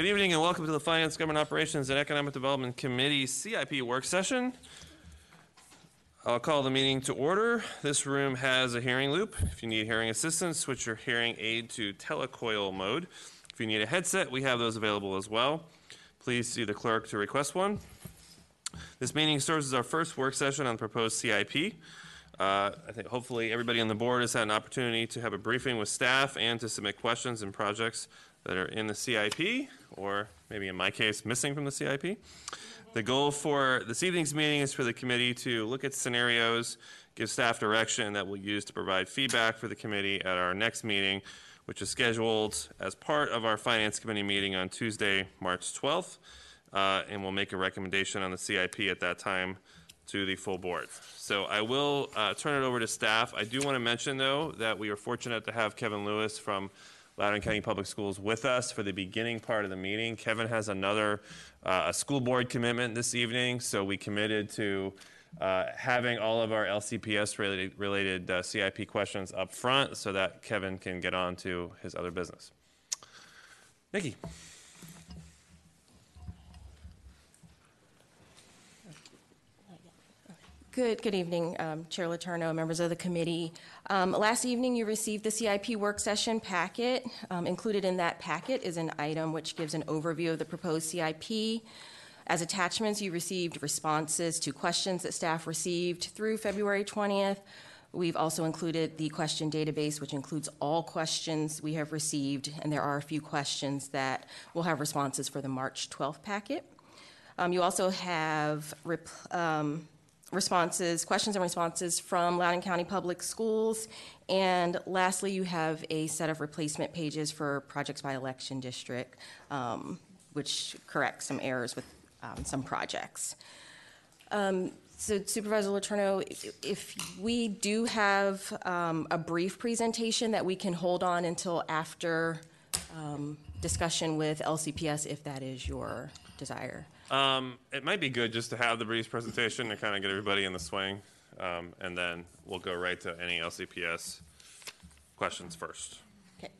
Good evening and welcome to the Finance, Government Operations, and Economic Development Committee CIP work session. I'll call the meeting to order. This room has a hearing loop. If you need hearing assistance, switch your hearing aid to telecoil mode. If you need a headset, we have those available as well. Please see the clerk to request one. This meeting serves as our first work session on the proposed CIP. Uh, I think hopefully everybody on the board has had an opportunity to have a briefing with staff and to submit questions and projects that are in the CIP, or maybe in my case, missing from the CIP. The goal for this evening's meeting is for the committee to look at scenarios, give staff direction that we'll use to provide feedback for the committee at our next meeting, which is scheduled as part of our Finance Committee meeting on Tuesday, March 12th. Uh, and we'll make a recommendation on the CIP at that time to the full board. So I will uh, turn it over to staff. I do want to mention, though, that we are fortunate to have Kevin Lewis from Loudoun County Public Schools with us for the beginning part of the meeting. Kevin has another uh, a school board commitment this evening, so we committed to uh, having all of our LCPS related, related uh, CIP questions up front so that Kevin can get on to his other business. Nikki. Good, good evening, um, Chair Letourneau, members of the committee. Um, last evening, you received the CIP work session packet. Um, included in that packet is an item which gives an overview of the proposed CIP. As attachments, you received responses to questions that staff received through February 20th. We've also included the question database, which includes all questions we have received, and there are a few questions that will have responses for the March 12th packet. Um, you also have rep- um, responses, questions and responses from Loudoun County Public Schools. And lastly, you have a set of replacement pages for projects by election district, um, which corrects some errors with um, some projects. Um, so Supervisor Letourneau, if we do have um, a brief presentation that we can hold on until after um, discussion with LCPS, if that is your desire. Um, it might be good just to have the brief presentation to kind of get everybody in the swing, um, and then we'll go right to any LCPS questions first. Okay.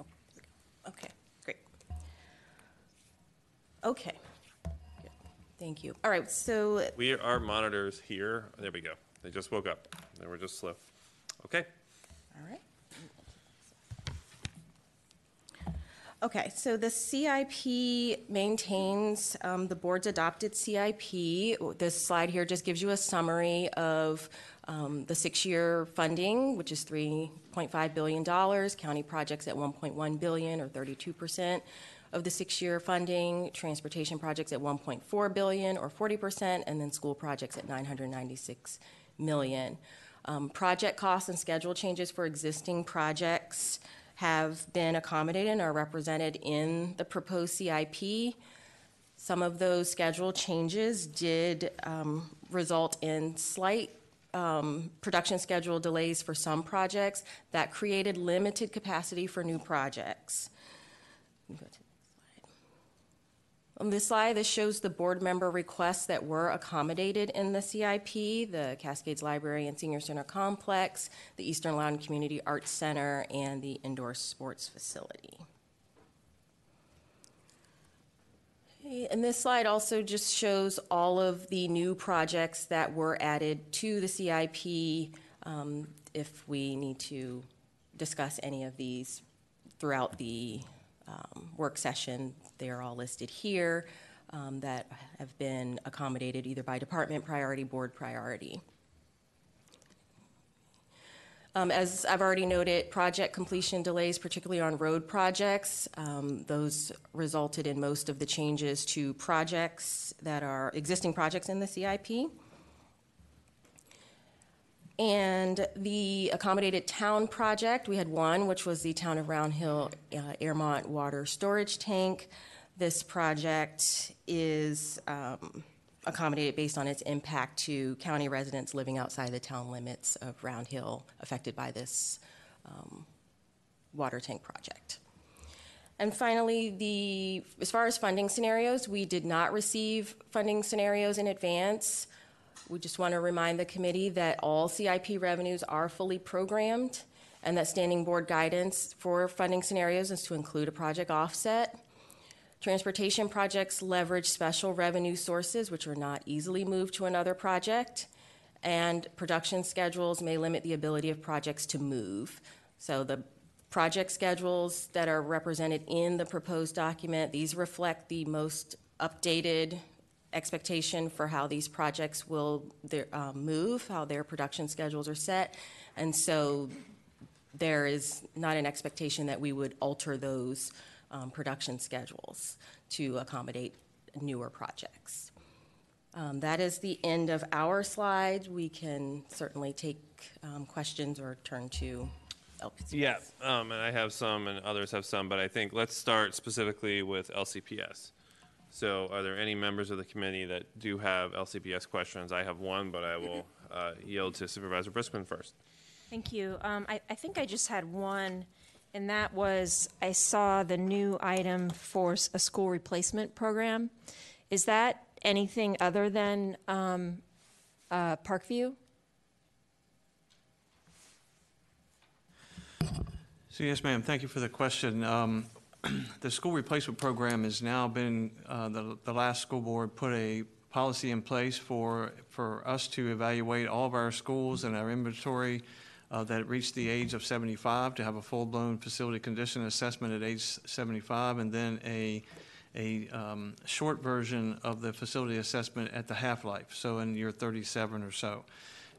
Oh, Okay, great. Okay. Good. Thank you. All right, so, We are monitors here. There we go. They just woke up. They were just slow. Okay. all right. Okay, so the CIP maintains um, the board's adopted CIP. This slide here just gives you a summary of um, the six-year funding, which is $3.5 billion, county projects at 1.1 billion, or 32 percent of the six-year funding, transportation projects at 1.4 billion, or 40 percent, and then school projects at 996 million. Um, project costs and schedule changes for existing projects have been accommodated and are represented in the proposed CIP. Some of those schedule changes did um, result in slight um, production schedule delays for some projects that created limited capacity for new projects. Let me go to the slide. On this slide, this shows the board member requests that were accommodated in the CIP, the Cascades Library and Senior Center Complex, the Eastern Loudoun Community Arts Center, and the indoor sports facility. And this slide also just shows all of the new projects that were added to the CIP um, if we need to discuss any of these throughout the um, work session. They are all listed here um, that have been accommodated either by department priority, board priority. Um, As I've already noted, project completion delays, particularly on road projects, um, those resulted in most of the changes to projects that are existing projects in the CIP. And the accommodated town project, we had one, which was the Town of Round Hill uh, Airmont Water Storage Tank. This project is um, accommodated based on its impact to county residents living outside the town limits of Round Hill affected by this um, water tank project. And finally, the, as far as funding scenarios, we did not receive funding scenarios in advance. We just want to remind the committee that all CIP revenues are fully programmed and that standing board guidance for funding scenarios is to include a project offset. Transportation projects leverage special revenue sources which are not easily moved to another project, and production schedules may limit the ability of projects to move. So the project schedules that are represented in the proposed document, these reflect the most updated expectation for how these projects will their, um, move, how their production schedules are set. And so there is not an expectation that we would alter those um, production schedules to accommodate newer projects. Um, That is the end of our slide. We can certainly take um, questions or turn to LPCS. Yeah, um, and I have some and others have some, but I think let's start specifically with LCPS. So are there any members of the committee that do have LCPS questions? I have one, but I will uh, yield to Supervisor Briskman first. Thank you. Um, I, I think I just had one, and that was I saw the new item for a school replacement program. Is that anything other than um, uh, Parkview? So yes, ma'am, thank you for the question. Um, The school replacement program has now been, uh, the the last school board put a policy in place for, for us to evaluate all of our schools and our inventory uh, that reached the age of 75, to have a full-blown facility condition assessment at age 75, and then a, a um, short version of the facility assessment at the half-life, so in year 37 or so.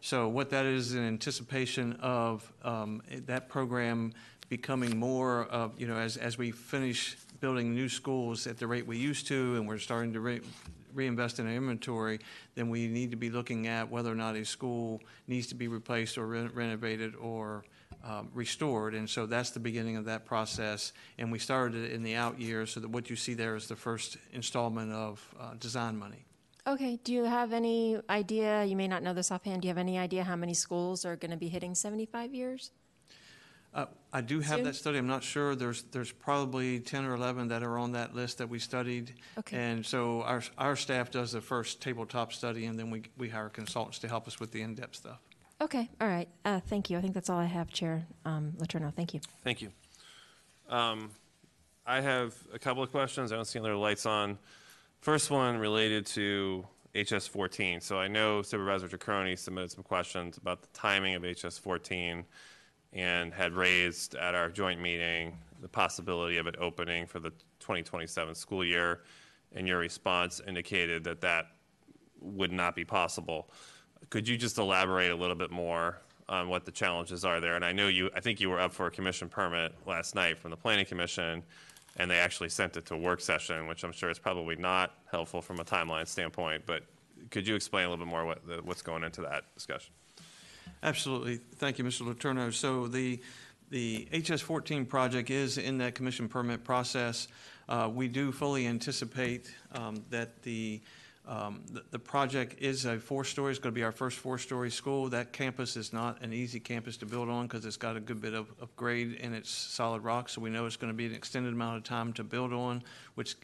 So what that is in anticipation of um, that program becoming more of, you know, as, as we finish building new schools at the rate we used to, and we're starting to re- reinvest in our inventory, then we need to be looking at whether or not a school needs to be replaced or re- renovated or um, restored. And so that's the beginning of that process. And we started it in the out years, so that what you see there is the first installment of uh, design money. Okay. Do you have any idea? You may not know this offhand. Do you have any idea how many schools are going to be hitting 75 years? Uh, I do have Soon? that study. I'm not sure. There's, there's probably 10 or 11 that are on that list that we studied. Okay. And so our, our staff does the first tabletop study, and then we, we hire consultants to help us with the in-depth stuff. Okay. All right. Uh, thank you. I think that's all I have, Chair um, Letourneau. Thank you. Thank you. Um, I have a couple of questions. I don't see any other lights on. First one related to HS 14. So I know Supervisor TeKrony submitted some questions about the timing of HS 14 and had raised at our joint meeting the possibility of it opening for the 2027 school year. And your response indicated that that would not be possible. Could you just elaborate a little bit more on what the challenges are there? And I know you, I think you were up for a commission permit last night from the planning commission, and they actually sent it to work session, which I'm sure is probably not helpful from a timeline standpoint, but could you explain a little bit more what, what's going into that discussion? Absolutely. Thank you, Mr. Letourneau. So the, the HS-14 project is in that commission permit process. Uh, We do fully anticipate um, that the, um, the- project is a four-story, it's going to be our first four-story school. That campus is not an easy campus to build on because it's got a good bit of, of grade in its solid rock. So we know it's going to be an extended amount of time to build on, which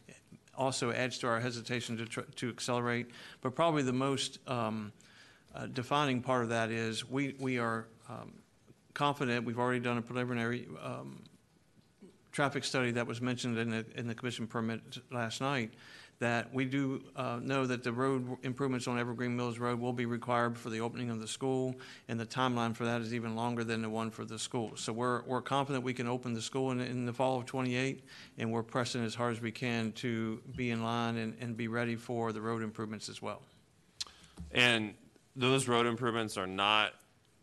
also adds to our hesitation to, to accelerate. But probably the most um, defining part of that is we, are um, confident, we've already done a preliminary um, traffic study that was mentioned in the, in the commission permit last night, that we do uh, know that the road improvements on Evergreen Mills Road will be required for the opening of the school, and the timeline for that is even longer than the one for the school. So we're, we're confident we can open the school in, in the fall of '28, and we're pressing as hard as we can to be in line and, and be ready for the road improvements as well. And those road improvements are not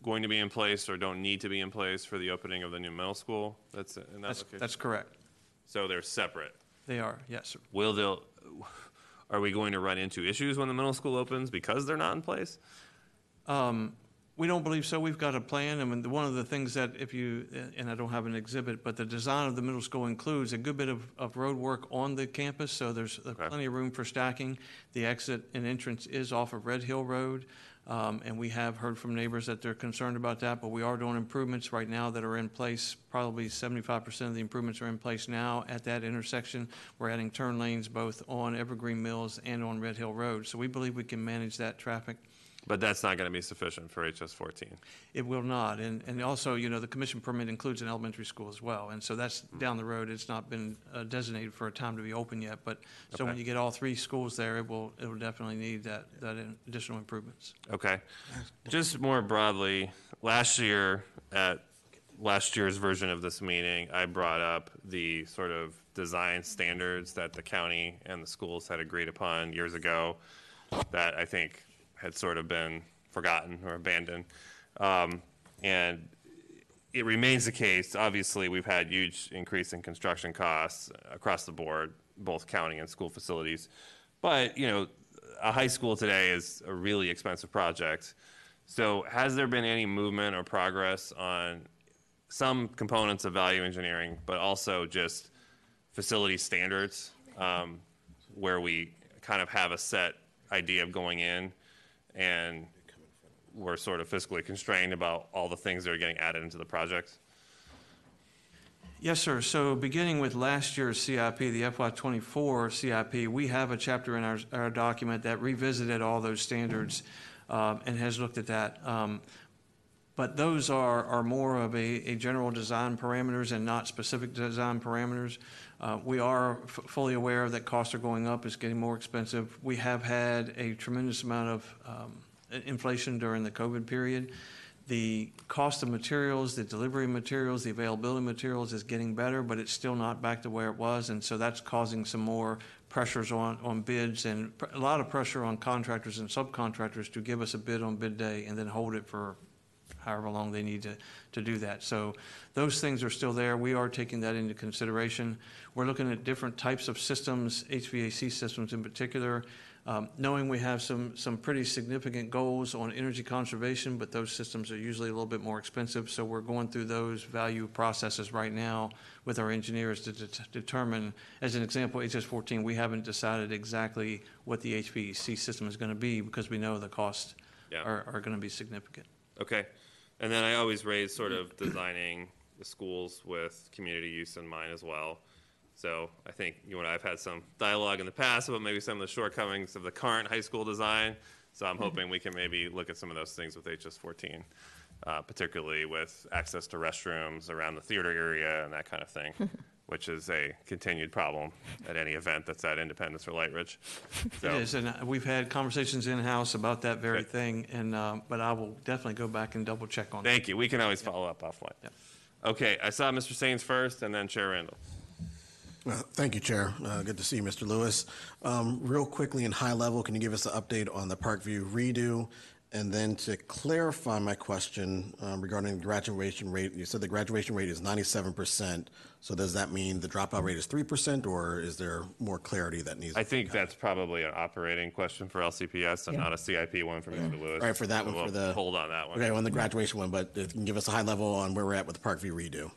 going to be in place or don't need to be in place for the opening of the new middle school? That's in that That's, location? that's correct. So they're separate? They are, yes, sir. Will they, are we going to run into issues when the middle school opens because they're not in place? Um, we don't believe so. We've got a plan. I mean, one of the things that if you, and I don't have an exhibit, but the design of the middle school includes a good bit of, of road work on the campus, so there's Okay. plenty of room for stacking. The exit and entrance is off of Red Hill Road, um, and we have heard from neighbors that they're concerned about that, but we are doing improvements right now that are in place. Probably seventy-five percent of the improvements are in place now at that intersection. We're adding turn lanes both on Evergreen Mills and on Red Hill Road, so we believe we can manage that traffic But that's not going to be sufficient for HS fourteen. It will not, and, and also, you know, the commission permit includes an elementary school as well, and so that's down the road, it's not been uh, designated for a time to be open yet, but, so when you get all three schools there, it will, it will definitely need that, that additional improvements. Okay. Just more broadly, last year, at last year's version of this meeting, I brought up the sort of design standards that the county and the schools had agreed upon years ago that I think had sort of been forgotten or abandoned. Um, and it remains the case. Obviously, we've had huge increase in construction costs across the board, both county and school facilities. But, you know, a high school today is a really expensive project. So has there been any movement or progress on some components of value engineering, but also just facility standards, um, where we kind of have a set idea of going in and we're sort of fiscally constrained about all the things that are getting added into the project? Yes, sir. So beginning with last year's CIP, the FY twenty-four CIP, we have a chapter in our, our document that revisited all those standards um, and has looked at that. Um, But those are, are more of a, a general design parameters and not specific design parameters. Uh, We are fully aware that costs are going up, it's getting more expensive. We have had a tremendous amount of um, inflation during the COVID period. The cost of materials, the delivery of materials, the availability of materials is getting better, but it's still not back to where it was, and so that's causing some more pressures on, on bids and a lot of pressure on contractors and subcontractors to give us a bid on bid day and then hold it for however long they need to, to do that. So those things are still there. We are taking that into consideration. We're looking at different types of systems, HVAC systems in particular, um, knowing we have some, some pretty significant goals on energy conservation, but those systems are usually a little bit more expensive. So we're going through those value processes right now with our engineers to det- determine, as an example, HS14, we haven't decided exactly what the HVAC system is going to be because we know the costs Yeah. are, are going to be significant. Okay. And then I always raise sort of designing the schools with community use in mind as well. So I think you and I have had some dialogue in the past about maybe some of the shortcomings of the current high school design. So I'm hoping we can maybe look at some of those things with HS fourteen, uh, particularly with access to restrooms around the theater area and that kind of thing, which is a continued problem at any event that's at Independence or Lightridge. So- It is, and uh, we've had conversations in-house about that very Good. thing, and, um, but I will definitely go back and double check on it. Thank you. We can always follow up offline. Yep. Okay, I saw Mr. Saines first and then Chair Randall. Uh, Thank you, Chair. Uh, Good to see you, Mr. Lewis. Um, Real quickly and high level, can you give us an update on the Parkview redo? And then to clarify my question um, regarding the graduation rate, you said the graduation rate is 97%. So does that mean the dropout rate is 3%, or is there more clarity that needs? I think that's probably an operating question for LCPS and not a CIP one for Mr. Lewis. All right, for that So one, we'll for the. Hold on that one. Okay, on the graduation one, but if you can give us a high level on where we're at with the Parkview redo.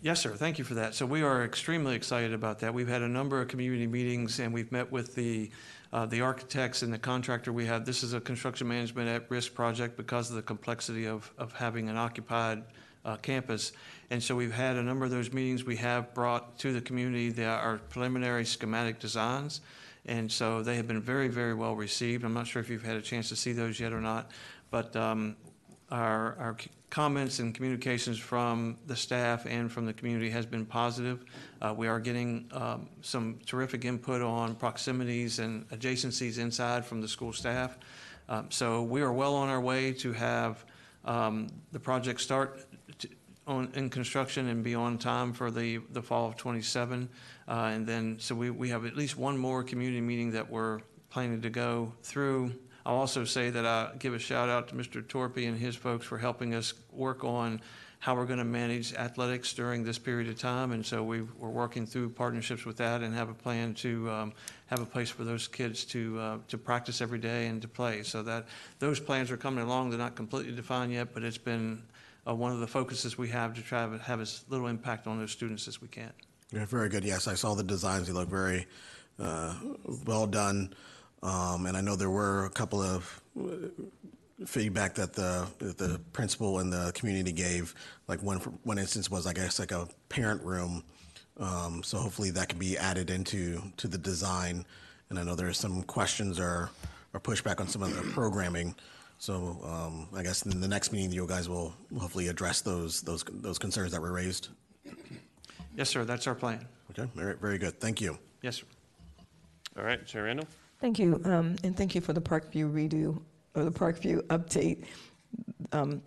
Yes, sir, thank you for that. So we are extremely excited about that. We've had a number of community meetings, and we've met with the, uh, the architects and the contractor we have. This is a construction management at-risk project because of the complexity of, of having an occupied uh, campus. And so we've had a number of those meetings. We have brought to the community the- our preliminary schematic designs. And so they have been very, very well received. I'm not sure if you've had a chance to see those yet or not, but um, our, our comments and communications from the staff and from the community has been positive. Uh, We are getting um, some terrific input on proximities and adjacencies inside from the school staff. Um, So we are well on our way to have um, the project start on, in construction and be on time for the, the fall of '27. And then, so we, we have at least one more community meeting that we're planning to go through. I'll also say that I give a shout out to Mr. Torpy and his folks for helping us work on how we're going to manage athletics during this period of time. And so we, we're working through partnerships with that and have a plan to um, have a place for those kids to, uh, to practice every day and to play. So that, those plans are coming along. They're not completely defined yet, but it's been uh, one of the focuses we have to try to have as little impact on those students as we can. Yeah, very good. Yes, I saw the designs. They look very uh, well done. Um, and I know there were a couple of feedback that the that the principal and the community gave. Like one one instance was, I guess, like a parent room. Um, so hopefully that can be added into to the design. And I know there are some questions are or pushback on some of the programming. So um, I guess in the next meeting, you guys will hopefully address those, those, those concerns that were raised. Yes, sir, that's our plan. Okay, very, very good. Thank you. Yes, sir. All right, Chair Randall? Thank you, um, and thank you for the Parkview redo, or the Parkview update. Um,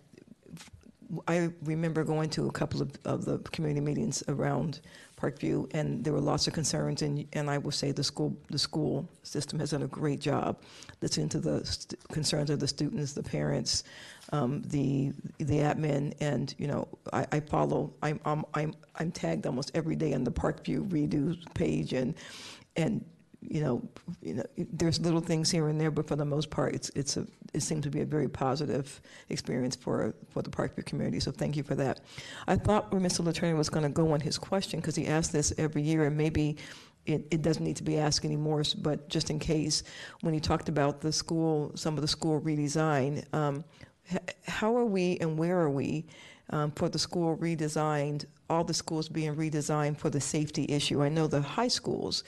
I remember going to a couple of, of the community meetings around Parkview, and there were lots of concerns, and, and I will say the school, the school system has done a great job listening to the st- concerns of the students, the parents, um, the, the admin, and, you know, I, I follow, I'm, I'm, I'm, I'm tagged almost every day on the Parkview redo page, and, and you know, you know, there's little things here and there, but for the most part, it's it's a it seemed to be a very positive experience for for the Parkview community. So thank you for that. I thought Mr. Letourneau was going to go on his question because he asks this every year, and maybe. It, it doesn't need to be asked anymore, but just in case, when he talked about the school, some of the school redesign, um, how are we and where are we um, for the school redesigned, all the schools being redesigned for the safety issue? I know the high schools,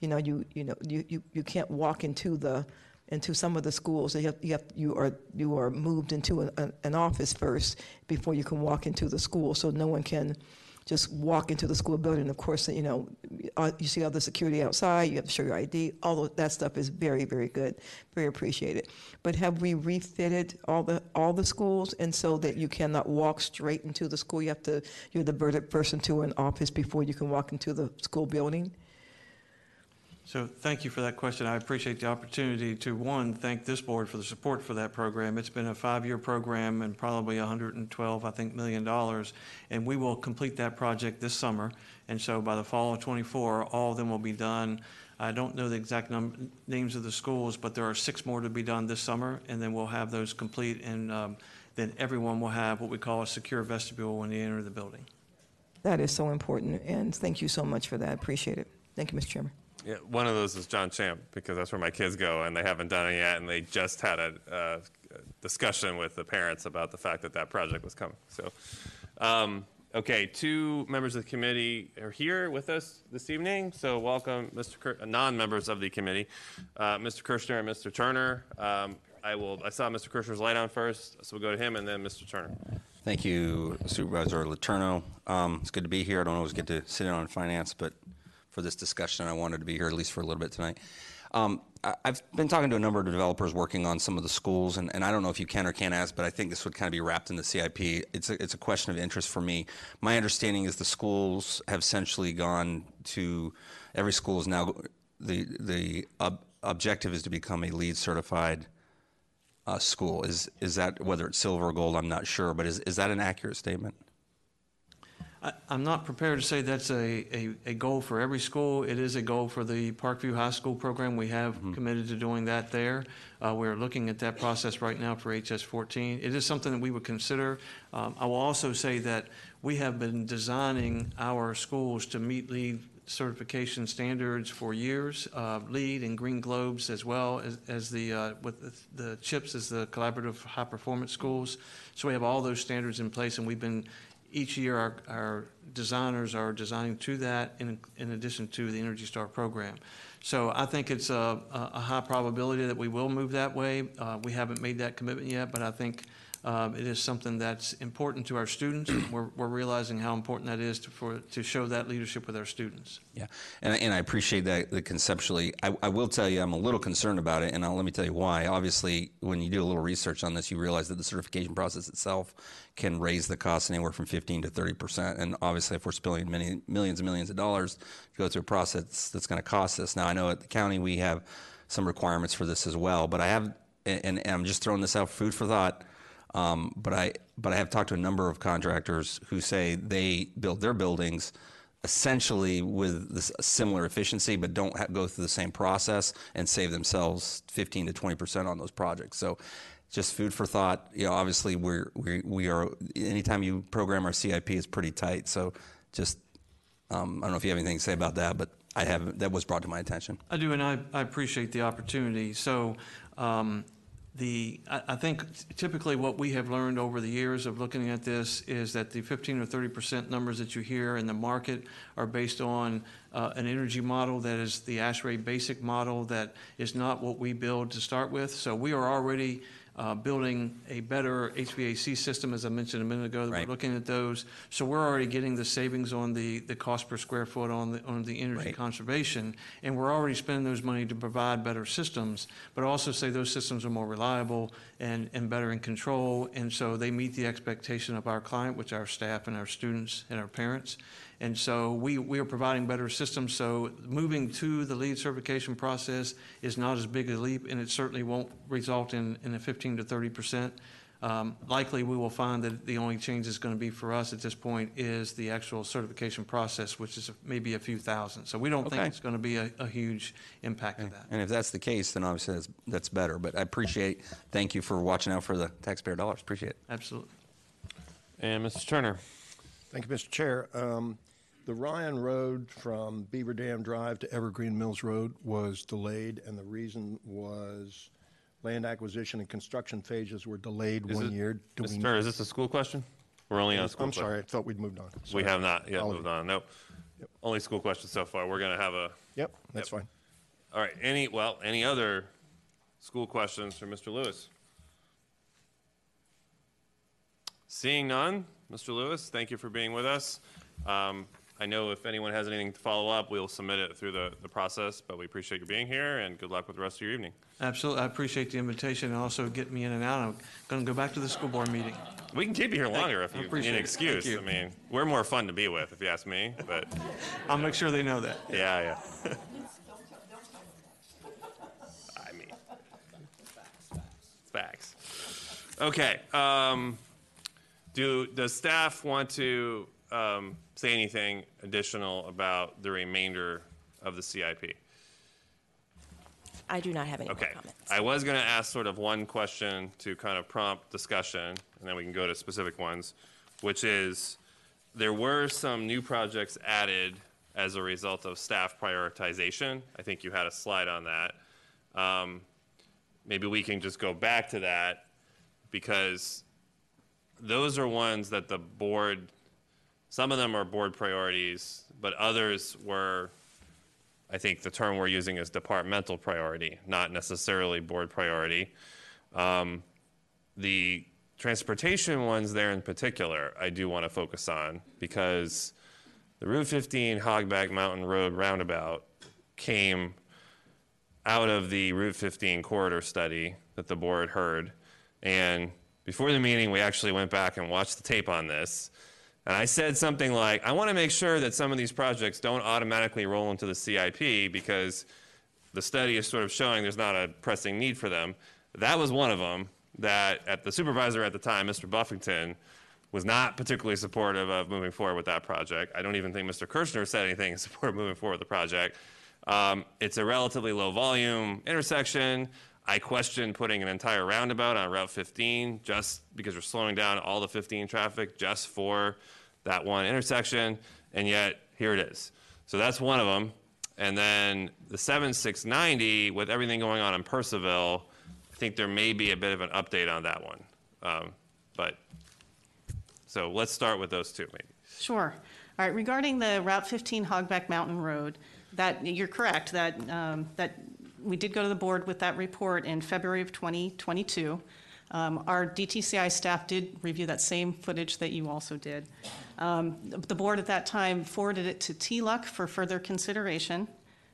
you know, you, you know, you, you, you can't walk into the, into some of the schools. You have, you have, you are, you are moved into an, an- office first before you can walk into the school. So no one can just walk into the school building. Of course, you know, uh, you see all the security outside, you have to show your ID. All that stuff is very, very good, very appreciated. But have we refitted all the, all the schools? And so that you cannot walk straight into the school? You have to, you're diverted person to an office before you can walk into the school building? So thank you for that question. I appreciate the opportunity to, one, thank this board for the support for that program. It's been a five-year program and probably 112, I think, million dollars, and we will complete that project this summer. And so by the fall of '24, all of them will be done. I don't know the exact num, names of the schools, but there are six more to be done this summer, and then we'll have those complete, and um, then everyone will have what we call a secure vestibule when they enter the building. That is so important, and thank you so much for that. I appreciate it. Thank you, Mr. Chairman. Yeah, one of those is John Champe because that's where my kids go, and they haven't done it yet. And they just had a uh, discussion with the parents about the fact that that project was coming. So, um, okay, two members of the committee are here with us this evening. So, welcome, Mr. Kir- non-members of the committee, uh, Mr. Kershner and Mr. Turner. Um, I will. I saw Mr. Kershner's light on first, so we'll go to him and then Mr. Turner. Thank you, Supervisor Letourneau. Um, It's good to be here. I don't always get to sit in on finance, but for this discussion, I wanted to be here at least for a little bit tonight. Um, I've been talking to a number of developers working on some of the schools, and and I don't know if you can or can't ask, but I think this would kind of be wrapped in the CIP. It's a it's a question of interest for me. My understanding is the schools have essentially gone to, every school is now, the the ob- objective is to become a LEED certified uh, school. Is is that whether it's silver or gold? I'm not sure, but is is that an accurate statement? I- I'm not prepared to say that's a, a, a goal for every school. It is a goal for the Parkview High School program. We have committed to doing that there. Uh, we're looking at that process right now for HS 14. It is something that we would consider. Um, I will also say that we have been designing our schools to meet LEED certification standards for years, uh, LEED and Green Globes as well as, as the, uh, with the, the CHIPS as the collaborative high performance schools. So we have all those standards in place and we've been each year, our, our designers are designing to that in, in addition to the Energy Star program. So I think it's a, a high probability that we will move that way. Uh, we haven't made that commitment yet, but I think um, it is something that's important to our students. We're, we're realizing how important that is to, for, to show that leadership with our students. Yeah, and, and I appreciate that, that conceptually. I, I will tell you, I'm a little concerned about it, and I'll, let me tell you why. Obviously, when you do a little research on this, you realize that the certification process itself can raise the cost anywhere from 15 to 30 percent. And obviously, if we're spilling many millions and millions of dollars to go through a process that's going to cost us. Now, I know at the county we have some requirements for this as well, but I have, and, and I'm just throwing this out, food for thought. Um, but I but I have talked to a number of contractors who say they build their buildings essentially with this similar efficiency, but don't ha- go through the same process and save themselves 15 to 20 percent on those projects. So, just food for thought. You know, obviously we're we we are. Anytime you program our CIP, is pretty tight. So, just um, I don't know if you have anything to say about that, but I have that was brought to my attention. I do, and I, I appreciate the opportunity. So, um, the, I, I think typically what we have learned over the years of looking at this is that the 15 or 30 percent numbers that you hear in the market are based on uh, an energy model that is the ASHRAE basic model that is not what we build to start with. So we are already uh, building a better HVAC system, as I mentioned a minute ago. Right. We're looking at those. So we're already getting the savings on the, the cost per square foot on the, on the energy Right. conservation. And we're already spending those money to provide better systems, but also say those systems are more reliable and, and better in control. And so they meet the expectation of our client, which are our staff and our students and our parents. And so we, we are providing better systems. So moving to the LEED certification process is not as big a leap, and it certainly won't result in, in a 15 to 30 percent. Um, Likely, we will find that the only change that's going to be for us at this point is the actual certification process, which is maybe a few thousand. So we don't think it's going to be a, a huge impact of that. And if that's the case, then obviously that's, that's better. But I appreciate, thank you for watching out for the taxpayer dollars. Appreciate it. Absolutely. And Mrs. Turner. Thank you, Mr. Chair. Um, The Ryan Road from Beaver Dam Drive to Evergreen Mills Road was delayed, and the reason was land acquisition and construction phases were delayed Is one it- year. Do we- Mr. Turner, is this a school question? We're only on school. I'm sorry, I thought we'd moved on. We Sorry. have not yet Apologies. moved on. Nope. Only school questions so far. We're going to have a, Yep, that's fine. all right, any, well, any other school questions for Mr. Lewis? Seeing none, Mr. Lewis, thank you for being with us. Um, I know if anyone has anything to follow up, we'll submit it through the, the process, but we appreciate you being here and good luck with the rest of your evening. Absolutely. I appreciate the invitation and also getting me in and out. I'm going to go back to the school board meeting. We can keep you here longer if I you need an excuse. I mean, we're more fun to be with, if you ask me, but I'll make sure they know that. yeah, yeah. I mean, facts. Okay. Um, do does staff want to um, say anything additional about the remainder of the CIP? I do not have any more Okay. comments. I was going to ask sort of one question to kind of prompt discussion, and then we can go to specific ones, which is there were some new projects added as a result of staff prioritization. I think you had a slide on that. Um, maybe we can just go back to that because those are ones that the board, some of them are board priorities, but others were I think the term we're using is departmental priority, not necessarily board priority. Um, the transportation ones there in particular, I do want to focus on because the Route 15 Hogback Mountain Road roundabout came out of the Route 15 corridor study that the board heard. And before the meeting, we actually went back and watched the tape on this. And I said something like, I want to make sure that some of these projects don't automatically roll into the CIP because the study is sort of showing there's not a pressing need for them. That was one of them that at the supervisor at the time, Mr. Buffington, was not particularly supportive of moving forward with that project. I don't even think Mr. Kershner said anything in support of moving forward with the project. Um, it's a relatively low volume intersection. I question putting an entire roundabout on Route 15 just because we're slowing down all the 15 traffic just for that one intersection, and yet here it is. So that's one of them. And then the 7690, with everything going on in Purcellville, I think there may be a bit of an update on that one. Um, but so let's start with those two, maybe. Sure. All right, regarding the Route 15 Hogback Mountain Road, that, you're correct, that, um, that we did go to the board with that report in February of 2022. Um, Our DTCI staff did review that same footage that you also did. Um, The board at that time forwarded it to TLUC for further consideration.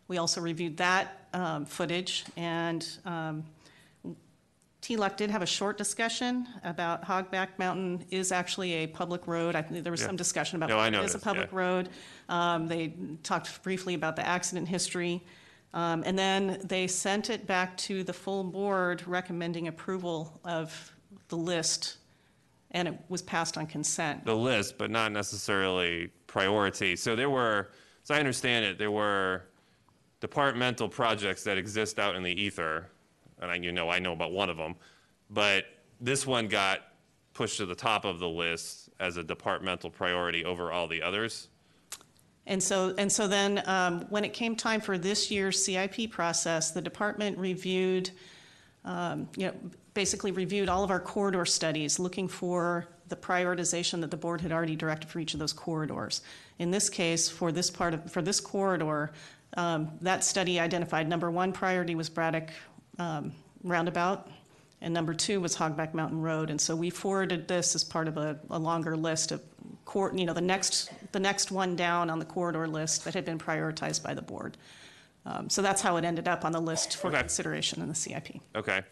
We also reviewed that um, footage, and um, TLUC did have a short discussion about Hogback Mountain is actually a public road. I think there was Yeah. some discussion about No, I it is a public yeah. road. Um, They talked briefly about the accident history. Um, And then they sent it back to the full board recommending approval of the list, and it was passed on consent. the list, but not necessarily priority. So there were, as I understand it, there were departmental projects that exist out in the ether, and I, you know, I know about one of them, but this one got pushed to the top of the list as a departmental priority over all the others. And so, and so then, um, when it came time for this year's CIP process, the department reviewed, um, you know, basically reviewed all of our corridor studies, looking for the prioritization that the board had already directed for each of those corridors. In this case, for this part of, for this corridor, um, that study identified, number one priority was Braddock um, Roundabout, and number two was Hogback Mountain Road. And so we forwarded this as part of a, a longer list of, cor- you know, the next, the next one down on the corridor list that had been prioritized by the board. Um, So that's how it ended up on the list for Okay. consideration in the CIP. Okay.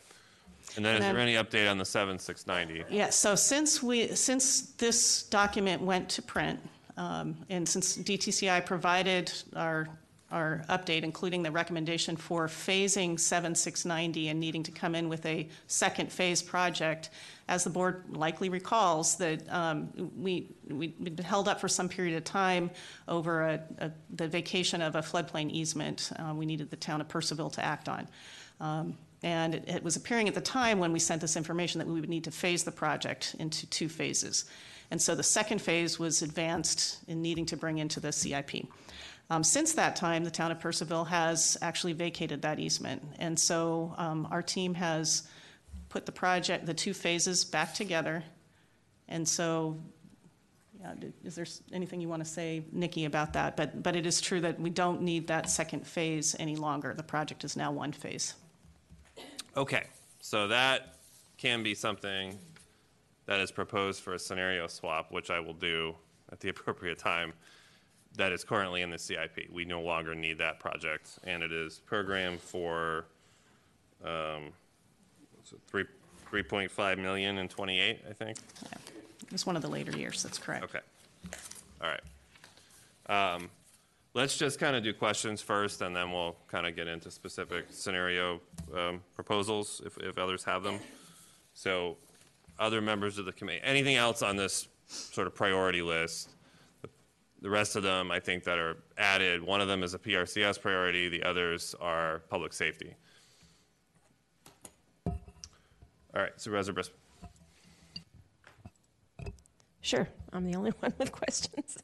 And then is there any update on the 7690? Yes, so since we, since this document went to print, um, and since DTCI provided our, our update, including the recommendation for phasing 7690 and needing to come in with a second phase project, as the board likely recalls, that um, we, we'd been held up for some period of time over a, a, the vacation of a floodplain easement uh, we needed the town of Purcellville to act on. Um, And it, it was appearing at the time when we sent this information that we would need to phase the project into two phases. And so the second phase was advanced in needing to bring into the CIP. Um, since that time, the town of Purcellville has actually vacated that easement. And so um, our team has put the project, the two phases back together. And so, yeah, is there anything you want to say, Nikki, about that? But, but it is true that we don't need that second phase any longer. The project is now one phase. Okay, so that can be something that is proposed for a scenario swap, which I will do at the appropriate time, that is currently in the CIP. We no longer need that project, and it is programmed for, um, what's it, three, 3.5 million in 28, I think? It was one of the later years, that's correct. Okay, all right. Um, Let's just kind of do questions first, and then we'll kind of get into specific scenario um, proposals, if, if others have them. So, other members of the committee, anything else on this sort of priority list? The rest of them, I think, that are added, one of them is a PRCS priority, the others are public safety. All right, Supervisor Briskman. Sure, I'm the only one with questions.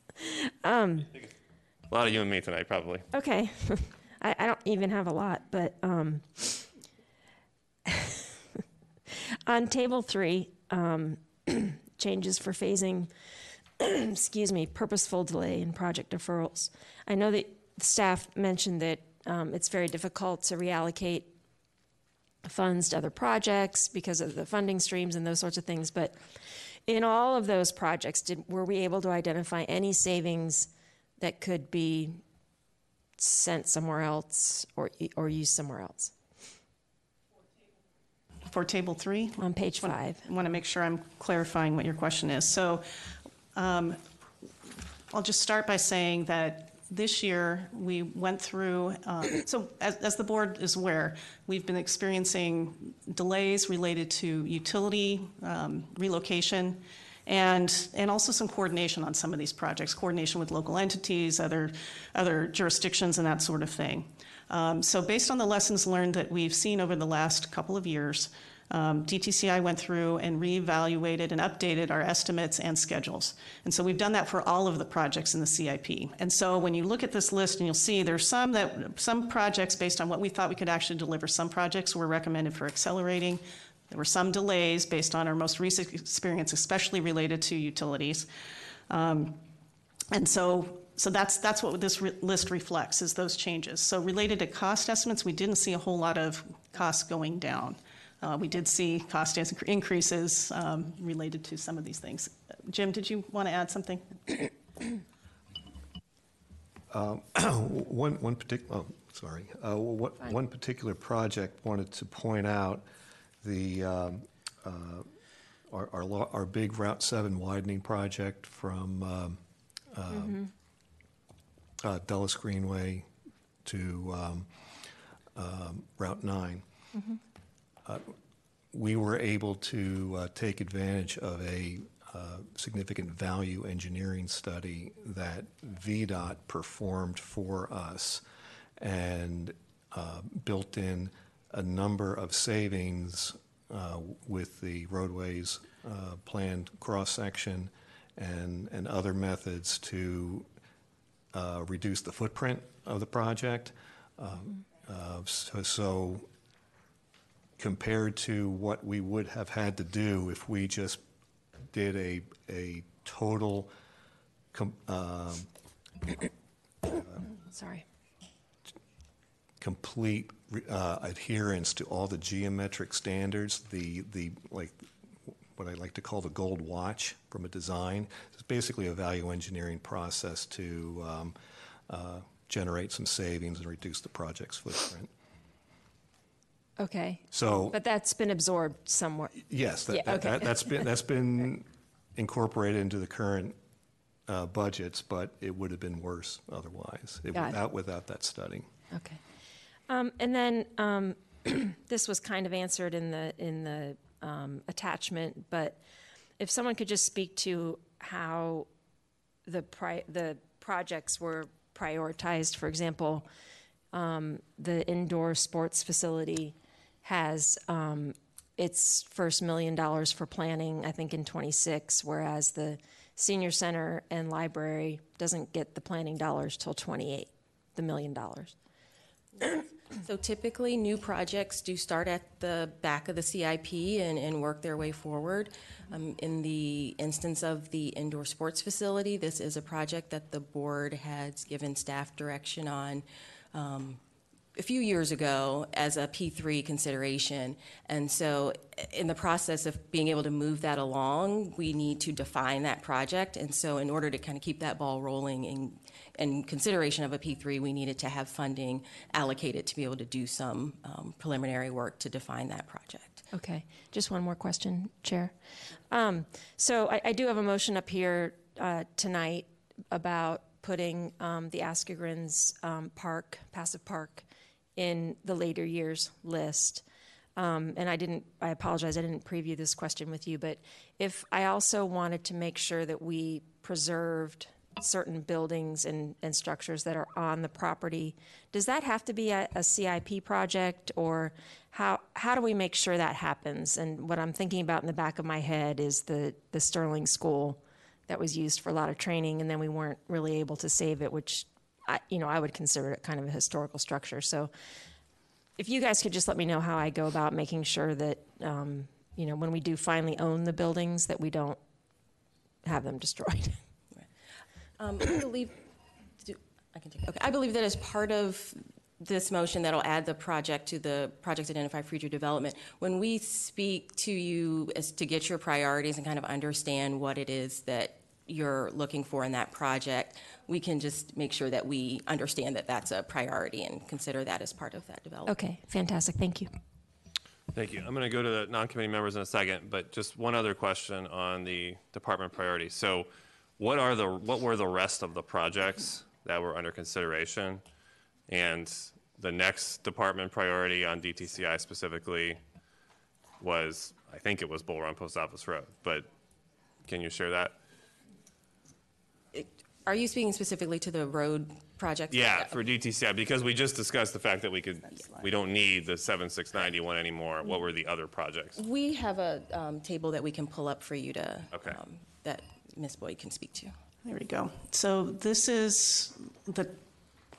A lot of you and me tonight, probably. Okay, I, I don't even have a lot, but um, on table three, um, changes for phasing, excuse me, purposeful delay in project deferrals. I know that staff mentioned that um, it's very difficult to reallocate funds to other projects because of the funding streams and those sorts of things, but in all of those projects, did, were we able to identify any savings that could be sent somewhere else or, or used somewhere else? For table three? On page five. I want to make sure I'm clarifying what your question is. So um, I'll just start by saying that this year, we went through, uh, so as, as the board is aware, we've been experiencing delays related to utility um, relocation and, and also some coordination on some of these projects, coordination with local entities, other, other jurisdictions, and that sort of thing. Um, so based on the lessons learned that we've seen over the last couple of years, um, DTCI went through and reevaluated and updated our estimates and schedules. And so we've done that for all of the projects in the CIP. And so when you look at this list and you'll see there's some that, some projects based on what we thought we could actually deliver, some projects were recommended for accelerating. There were some delays based on our most recent experience, especially related to utilities. Um, and so, so that's, that's what this re- list reflects, is those changes. So related to cost estimates, we didn't see a whole lot of costs going down. Uh, We did see cost increases um, related to some of these things. Jim, did you want to add something? One, one particular, oh, sorry, uh, one, particular project wanted to point out uh, our, our, our big Route 7 widening project from um, um, uh, Dulles Greenway to um, um, Route 9. Uh, We were able to uh, take advantage of a uh, significant value engineering study that VDOT performed for us and uh, built in a number of savings uh, with the roadways uh, planned cross-section and, and other methods to uh, reduce the footprint of the project. Um, uh, So so compared to what we would have had to do if we just did a, a total, com- um, Sorry. Complete uh, adherence to all the geometric standards, the, the, like, what I like to call the gold watch from a design. It's basically a value engineering process to um, uh, generate some savings and reduce the project's footprint. Okay. So, But that's been absorbed somewhere. yes, Yeah, that, that- okay. that, that's been, that's been incorporated into the current uh, budgets, but it would have been worse otherwise, it. without, without that study. Okay. Um, and then, um, this was kind of answered in the, in the, um, attachment, but if someone could just speak to how the pri- the projects were prioritized, for example, um, the indoor sports facility has, um, its first million dollars for planning, I think in twenty-six, whereas the senior center and library doesn't get the planning dollars till twenty-eight, the million dollars. So typically, new projects do start at the back of the CIP and, and work their way forward. Um, In the instance of the indoor sports facility, this is a project that the board has given staff direction on um, a few years ago as a P3 consideration. And so in the process of being able to move that along, we need to define that project. And so in order to kind of keep that ball rolling in, in consideration of a P3, we needed to have funding allocated to be able to do some um, preliminary work to define that project. Okay, just one more question, Chair. Um, So I, I do have a motion up here uh, tonight about putting um, the Askegrins um, Park, passive park, in the later years list. Um, And I didn't, I apologize, I didn't preview this question with you, but if I also wanted to make sure that we preserved certain buildings and, and structures that are on the property, does that have to be a, a CIP project or how, how do we make sure that happens? And what I'm thinking about in the back of my head is the, the Sterling School that was used for a lot of training and then we weren't really able to save it, which I, you know, I would consider it kind of a historical structure. So if you guys could just let me know how I go about making sure that, um, you know, when we do finally own the buildings, that we don't have them destroyed. Um, I believe, do- I can take, okay, I believe that as part of this motion that'll add the project to the project identified for future development, when we speak to you as to get your priorities and kind of understand what it is that you're looking for in that project, we can just make sure that we understand that that's a priority and consider that as part of that development. Okay, fantastic. Thank you. Thank you. I'm going to go to the non-committee members in a second, but just one other question on the department priorities. So what are the, what were the rest of the projects that were under consideration? And the next department priority on DTCI specifically was, I think it was Bull Run Post Office Road, but can you share that? Are you speaking specifically to the road project? Yeah, for DTCI, because we just discussed the fact that we could, we don't need the 7691 anymore. What were the other projects? We have a um, table that we can pull up for you to, Okay. um, that Ms. Boyd can speak to. There we go. So this is the,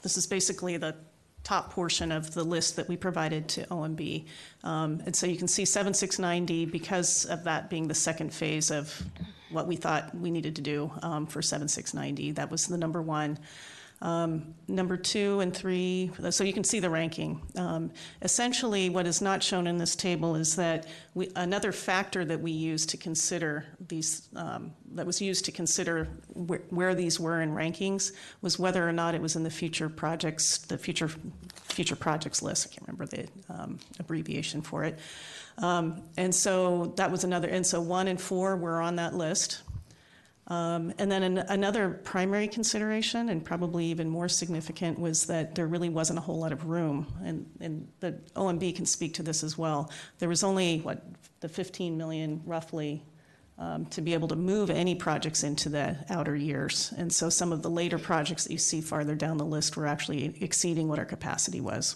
this is basically the top portion of the list that we provided to OMB. Um, And so you can see 7690, because of that being the second phase of what we thought we needed to do um, for 7690, that was the number one. Um, Number two and three, so you can see the ranking. Um, Essentially, what is not shown in this table is that we, another factor that we use to consider these, um, that was used to consider where, where these were in rankings was whether or not it was in the future projects, the future, future projects list. I can't remember the um, abbreviation for it. Um, And so that was another, and so one and four were on that list. Um, And then an- another primary consideration, and probably even more significant, was that there really wasn't a whole lot of room. And, and the OMB can speak to this as well. There was only, what, the 15 million roughly um, to be able to move any projects into the outer years. And so some of the later projects that you see farther down the list were actually exceeding what our capacity was.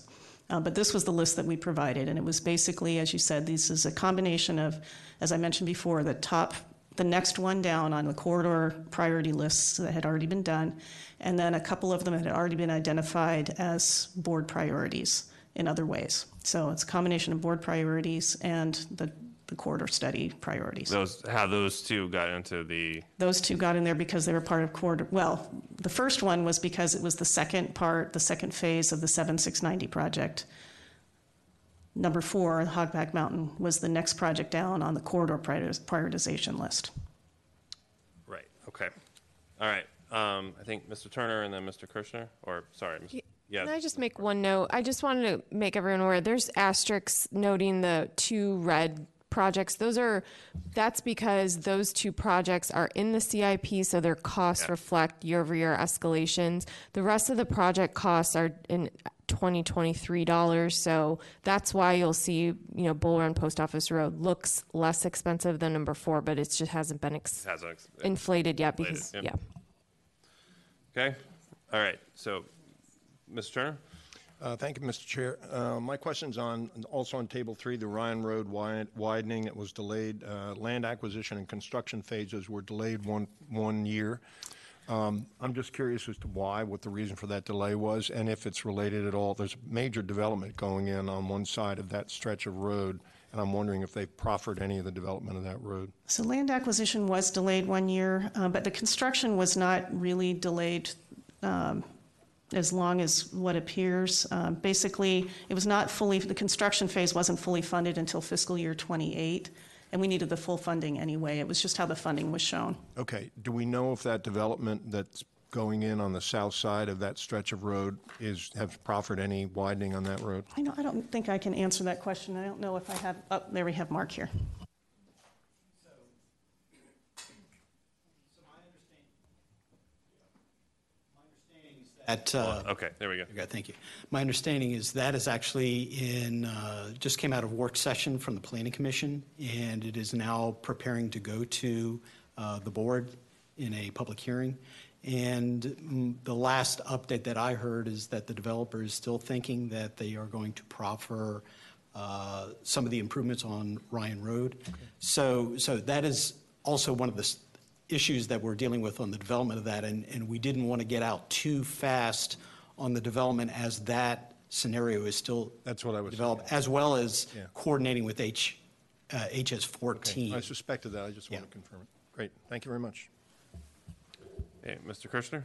Uh, But this was the list that we provided, and it was basically, as you said, this is a combination of, as I mentioned before, the top, the next one down on the corridor priority lists that had already been done, and then a couple of them had already been identified as board priorities. in other ways. So it's a combination of board priorities and the, the corridor study priorities. Those, how those two got into the, Those two got in there because they were part of corridor, well, the first one was because it was the second part, the second phase of the 7690 project. Number four, Hogback Mountain, was the next project down on the corridor prioritis- prioritization list. right, okay. All right, um, I think Mr. Turner and then Mr. Kershner, or, sorry, Mr. yeah. Can I just make one note? I just wanted to make everyone aware, there's asterisks noting the two red projects. Those are, that's because those two projects are in the CIP, so their costs Yeah. reflect year-over-year escalations. The rest of the project costs are in 2023 dollars, so that's why you'll see, you know, Bull Run Post Office Road looks less expensive than number four, but it just hasn't been ex- Has an ex- inflated yet Inflated, because, yep. yeah. Okay, all right, so, Mr. Turner? Uh, Thank you, Mr. Chair. Uh, My question's on, also on Table 3, the Ryan Road widening that was delayed. uh, Land acquisition and construction phases were delayed one, year. Um, I'm just curious as to why, what the reason for that delay was, and if it's related at all. There's major development going in on one side of that stretch of road, and I'm wondering if they've proffered any of the development of that road. So land acquisition was delayed one year, uh, but the construction was not really delayed um, as long as what appears. Um, Basically, it was not fully, the construction phase wasn't fully funded until fiscal year ¡28, and we needed the full funding anyway. It was just how the funding was shown. Okay, do we know if that development that's going in on the south side of that stretch of road is, have proffered any widening on that road? I know, I don't think I can answer that question. I don't know if I have, oh, there we have Mark here. At, uh, Okay, there we go. okay, thank you. My understanding is that is actually in, uh, just came out of work session from the Planning Commission, and it is now preparing to go to uh, the board in a public hearing. And mm, the last update that I heard is that the developer is still thinking that they are going to proffer uh, some of the improvements on Ryan Road. So, so that is also one of the issues that we're dealing with on the development of that, and, and we didn't want to get out too fast on the development as that scenario is still That's what I was developed, as well as Yeah. coordinating with H, uh, HS 14. I suspected that, I just want to Yeah. confirm it. Great, thank you very much. Hey, Mr. Kershner?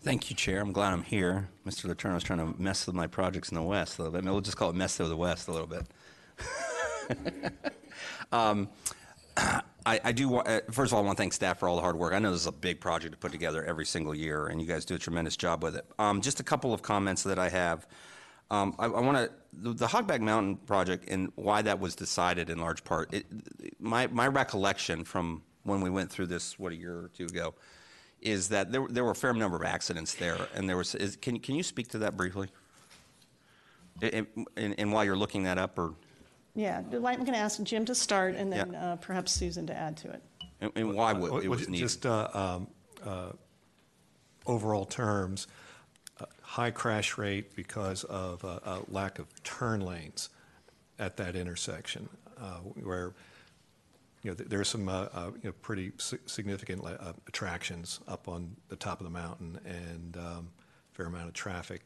Thank you, Chair. I'm glad I'm here. Mr. Letourneau was trying to mess with my projects in the West a little bit. Maybe we'll just call it mess of the West a little bit. um, I, I do, wa- uh, first of all, I want to thank staff for all the hard work. I know this is a big project to put together every single year, and you guys do a tremendous job with it. Um, just a couple of comments that I have. Um, I, I want to, the, the Hogback Mountain project and why that was decided in large part, it, my, my recollection from when we went through this, what, a year or two ago, is that there, there were a fair number of accidents there, and there was, is, can, can you speak to that briefly? And, and while you're looking that up, or, Yeah, I'm going to ask Jim to start, and then Yeah. uh, perhaps Susan to add to it. and, and why wa- Well, it was needed? Just uh, um, uh, overall terms, uh, high crash rate because of uh, a lack of turn lanes at that intersection, uh, where, you know, th- there are some, uh, uh, you know, pretty si- significant la- uh, attractions up on the top of the mountain and um, fair amount of traffic,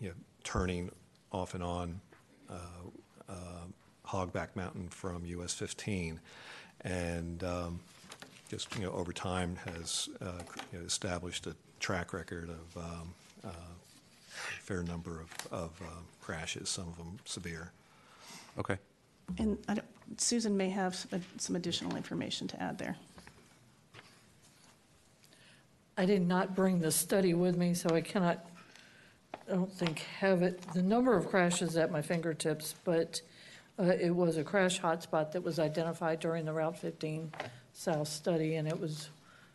you know, turning off and on uh, uh, Hogback Mountain from US 15. And um, just, you know, over time has uh, you know, established a track record of um, uh, a fair number of, of um, crashes, some of them severe. Okay. And I don't- Susan may have uh, some additional information to add there. I did not bring the study with me, so I cannot, I don't think, have it, the number of crashes at my fingertips, but uh, it was a crash hotspot that was identified during the Route 15 South study, and it was,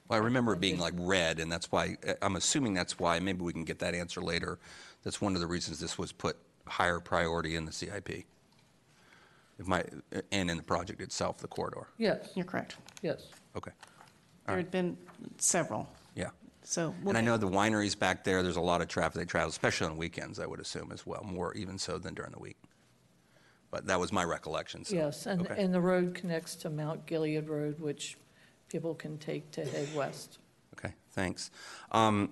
Well, I remember it being like red, and that's why, I'm assuming that's why, maybe we can get that answer later. That's one of the reasons this was put higher priority in the CIP. If my, and in the project itself, the corridor. yes, You're correct. yes. Okay, There had been several, yeah. so. we'll And I get- know the wineries back there, there's a lot of traffic, they travel, especially on weekends, I would assume as well, more even so than during the week. But that was my recollection, so. Yes, and, okay. and the road connects to Mount Gilead Road, which people can take to head west. Okay, thanks. Um,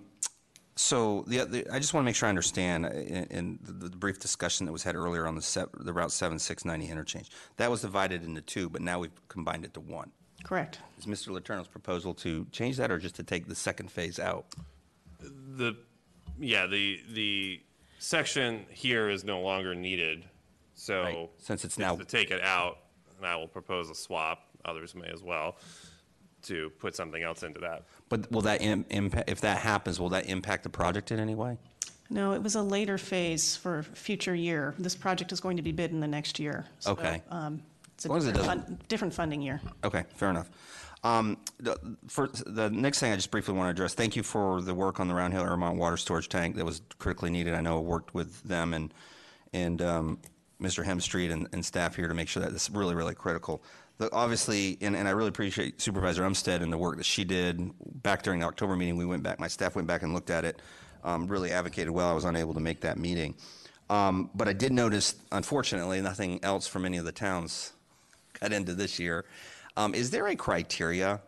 So the, the I just want to make sure I understand uh, in, in the, the brief discussion that was had earlier on the se- the Route 7690 interchange. That was divided into two, but now we've combined it to one. Correct. Is Mr. Letourneau's proposal to change that or just to take the second phase out? The, yeah, the, the section here is no longer needed, so. Right, since it's now- To take it out, and I will propose a swap, others may as well, to put something else into that. But will that Im- impact, if that happens, will that impact the project in any way? No, it was a later phase for future year. This project is going to be bid in the next year. So, Okay. um, It's As a long as it different fun- different funding year. Okay, fair enough. Um, the, for the next thing I just briefly want to address, thank you for the work on the Round Hill Airmont water storage tank that was critically needed. I know I worked with them and, and um, Mr. Hemstreet and, and staff here to make sure that this is really, really critical. The, obviously, and, and I really appreciate Supervisor Umstattd and the work that she did. Back during the October meeting, we went back, my staff went back and looked at it, um, really advocated well. I was unable to make that meeting. Um, but I did notice, unfortunately, nothing else from any of the towns got into this year. Um, is there a criteria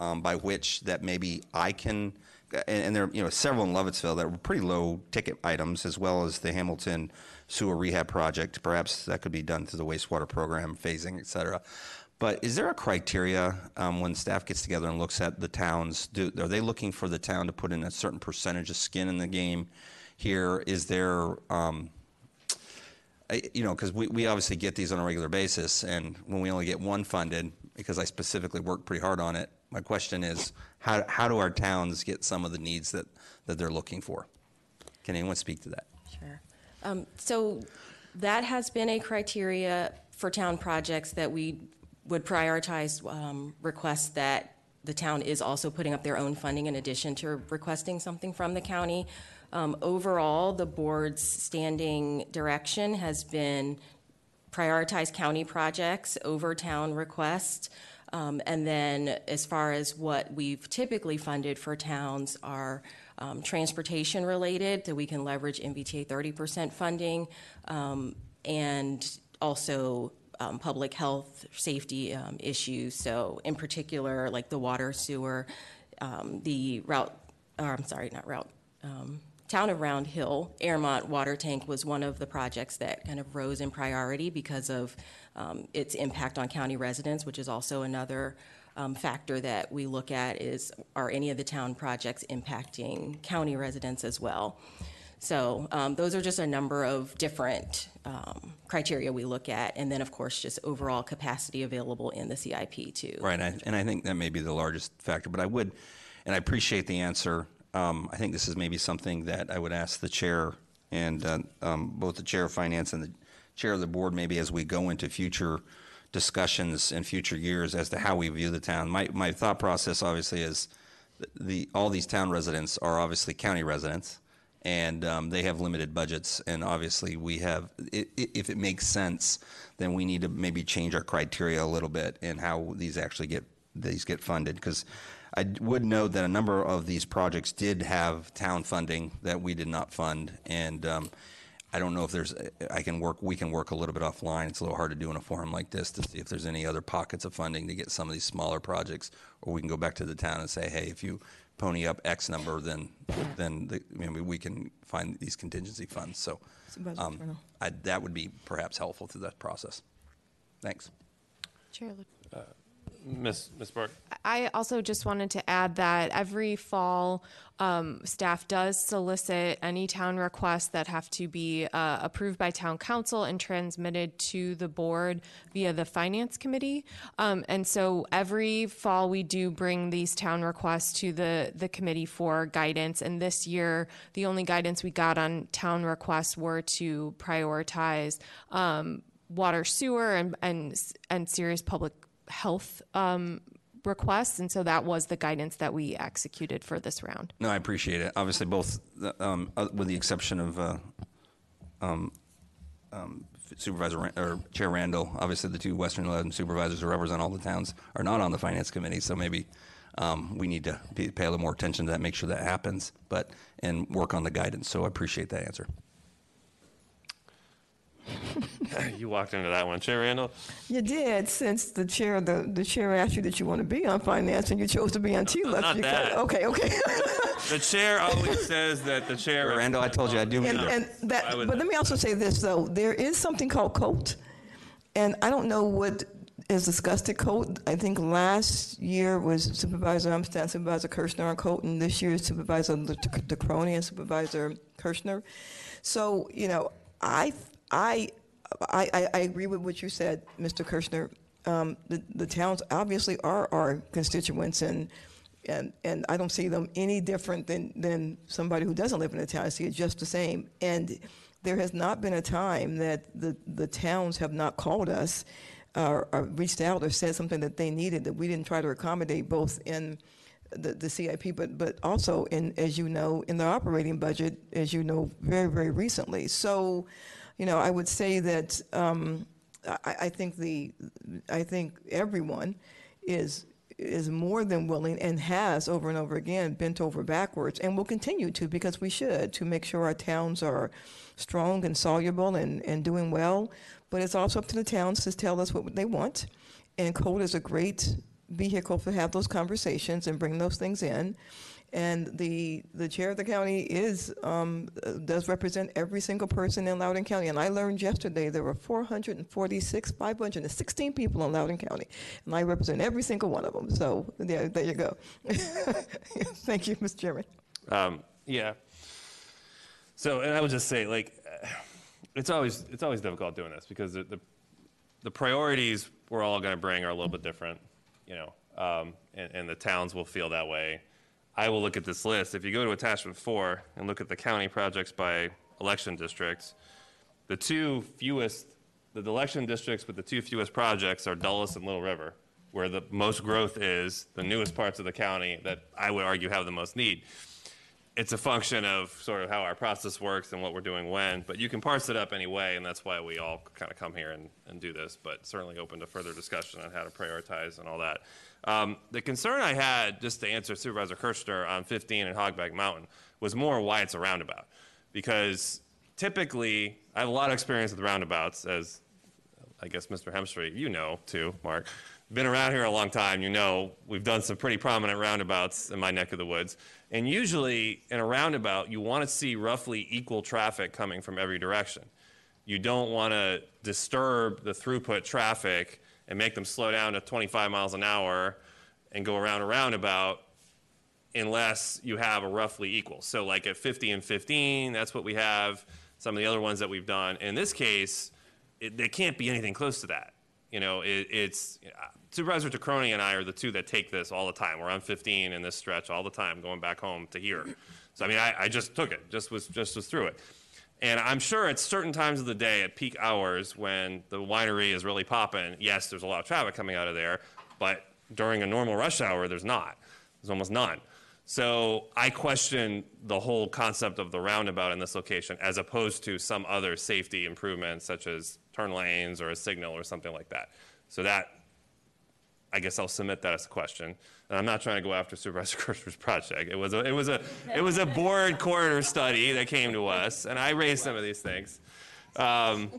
um, by which that maybe I can, and, and there are you know several in Lovettsville that were pretty low ticket items, as well as the Hamilton sewer rehab project. Perhaps that could be done through the wastewater program phasing, et cetera. But is there a criteria um, when staff gets together and looks at the towns? Do, are they looking for the town to put in a certain percentage of skin in the game? Here, is there um, I- you know, because we, we obviously get these on a regular basis, and when we only get one funded, because I specifically worked pretty hard on it, my question is, how, how do our towns get some of the needs that, that they're looking for? Can anyone speak to that? Um, So that has been a criteria for town projects that we would prioritize um, requests that the town is also putting up their own funding in addition to requesting something from the county. Um, Overall, the board's standing direction has been prioritize county projects over town requests. Um, And then as far as what we've typically funded for towns are um, transportation related, that we can leverage NVTA 30% funding, um, and also um, public health, safety um, issues. So in particular, like the water sewer, um, the route, or I'm sorry, not route, um, Town of Round Hill, Airmont Water Tank was one of the projects that kind of rose in priority because of its impact on county residents, which is also another um, factor that we look at is, are any of the town projects impacting county residents as well? So um, those are just a number of different um, criteria we look at, and then, of course, just overall capacity available in the CIP too. Right, and I, and I think that may be the largest factor, but I would, and I appreciate the answer. Um, I think this is maybe something that I would ask the chair and uh, um, both the chair of finance and the chair of the board, maybe as we go into future discussions in future years as to how we view the town. My, my thought process obviously is the, all these town residents are obviously county residents and um, they have limited budgets. And obviously, we have, if it makes sense, then we need to maybe change our criteria a little bit in how these actually get these get funded. Because I would note that a number of these projects did have town funding that we did not fund, and um, I don't know if there's, I can work, we can work a little bit offline. It's a little hard to do in a forum like this to see if there's any other pockets of funding to get some of these smaller projects, or we can go back to the town and say, hey, if you pony up X number, then, then the, maybe we can find these contingency funds. So um, I, that would be perhaps helpful through that process. Thanks. Chair Ms. Ms. Burke? I also just wanted to add that every fall, um, staff does solicit any town requests that have to be uh, approved by town council and transmitted to the board via the finance committee. Um, and so every fall, we do bring these town requests to the, the committee for guidance. And this year, the only guidance we got on town requests were to prioritize um, water, sewer, and, and, and serious public health um, requests, and so that was the guidance that we executed for this round. No, I appreciate it. Obviously, both, um, uh, with the exception of uh, um, um, Supervisor or Chair Randall, obviously the two Western 11 supervisors who represent all the towns are not on the Finance Committee, so maybe um, we need to pay a little more attention to that, make sure that happens, but, and work on the guidance. So I appreciate that answer. You walked into that one. Chair Randall? You did, since the chair, the, the chair asked you that you want to be on finance and you chose to be on TLIF. Not you that. got- Okay, okay. The chair always says that the chair. Randall, I told you I'd do And, and that, I would- but let me also say this, though. There is something called COLT, and I don't know what is discussed at COLT. I think last year was Supervisor Umstattd, Supervisor Kershner on COLT, and this year is Supervisor TeKrony and Supervisor Kershner. So, you know, I, I, I, I- agree with what you said, Mr. Kershner. Um, the, the towns obviously are our constituents, and and and I don't see them any different than than somebody who doesn't live in a town. I see it just the same. And there has not been a time that the the towns have not called us, or, or reached out, or said something that they needed that we didn't try to accommodate both in the, the CIP, but but also in as you know in the operating budget, as you know very very recently. So, you know, I would say that um, I, I think the I think everyone is is more than willing and has over and over again bent over backwards and will continue to because we should to make sure our towns are strong and soluble and, and doing well. But it's also up to the towns to tell us what they want. And code is a great vehicle to have those conversations and bring those things in. And the the chair of the county is um, uh, does represent every single person in Loudoun County. And I learned yesterday there were 446, 516 people in Loudoun County, and I represent every single one of them. So there, there you go. Thank you, Mr. Chairman. Um, yeah. So, and I would just say, like, uh, it's always it's always difficult doing this because the the, the priorities we're all going to bring are a little bit different, you know, um, and, and the towns will feel that way. I will look at this list. If you go to attachment four and look at the county projects by election districts, the two fewest, the election districts with the two fewest projects are Dulles and Little River, where the most growth is, the newest parts of the county that I would argue have the most need. It's a function of sort of how our process works and what we're doing when, but you can parse it up anyway, and that's why we all kind of come here and, and do this, but certainly open to further discussion on how to prioritize and all that. Um, the concern I had, just to answer Supervisor Kershner on 15 and Hogback Mountain, was more why it's a roundabout. Because typically, I have a lot of experience with roundabouts, as I guess Mr. Hemstreet, you know too, Mark. Been around here a long time, you know we've done some pretty prominent roundabouts in my neck of the woods. And usually, in a roundabout, you want to see roughly equal traffic coming from every direction. You don't want to disturb the throughput traffic and make them slow down to 25 miles an hour and go around a roundabout unless you have a roughly equal. So, like at 50 and 15, that's what we have. Some of the other ones that we've done. In this case, it, there can't be anything close to that. You know, it, it's uh, Supervisor TeKrony and I are the two that take this all the time. We're on 15 in this stretch all the time, going back home to here. So I mean, I, I just took it, just was just was through it. And I'm sure at certain times of the day, at peak hours, when the winery is really popping, yes, there's a lot of traffic coming out of there, but during a normal rush hour, there's not. There's almost none. So I question the whole concept of the roundabout in this location as opposed to some other safety improvements such as turn lanes or a signal or something like that. So that, I guess I'll submit that as a question. And I'm not trying to go after Supervisor Kershner's project. It was a, it was a, it was a board corridor study that came to us, and I raised some of these things. Um,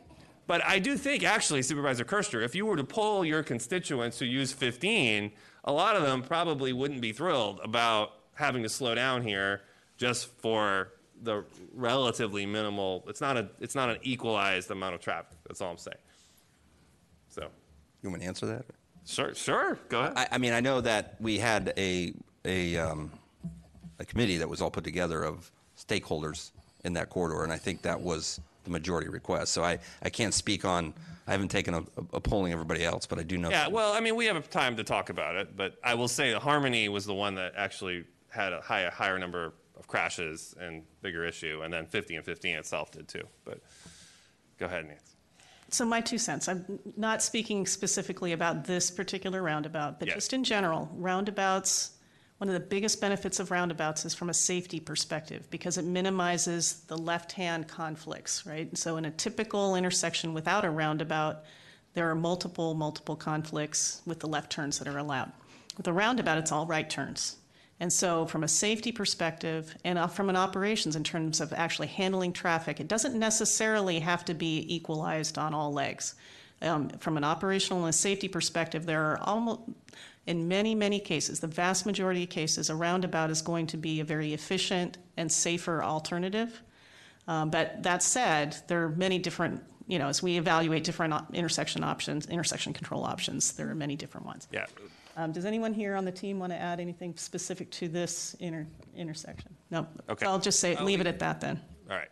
but I do think, actually, Supervisor Kirschner, if you were to poll your constituents who use 15, a lot of them probably wouldn't be thrilled about having to slow down here just for the relatively minimal. It's not a. It's not an equalized amount of traffic. That's all I'm saying. So, You want me to answer that? Sure, sure, go ahead. I, I mean, I know that we had a, a, um, a committee that was all put together of stakeholders in that corridor, and I think that was the majority request. So I, I can't speak on, I haven't taken a, a polling everybody else, but I do know. Yeah, well, I mean, we have time to talk about it, but I will say that Harmony was the one that actually had a high, a higher number of crashes and bigger issue, and then 50 and 15 itself did too. But go ahead, Nancy. So my two cents, I'm not speaking specifically about this particular roundabout, but Yes. just in general, roundabouts, one of the biggest benefits of roundabouts is from a safety perspective because it minimizes the left-hand conflicts, right? So in a typical intersection without a roundabout, there are multiple, multiple conflicts with the left turns that are allowed. With a roundabout, it's all right turns. And so, from a safety perspective and uh, from an operations in terms of actually handling traffic, it doesn't necessarily have to be equalized on all legs. Um, from an operational and safety perspective, there are almost, in many, many cases, the vast majority of cases, a roundabout is going to be a very efficient and safer alternative. Um, but that said, there are many different, you know, as we evaluate different intersection options, intersection control options, there are many different ones. Yeah. Um, does anyone here on the team want to add anything specific to this inter- intersection? No. Okay. So I'll just say, I'll leave it at that then. All right.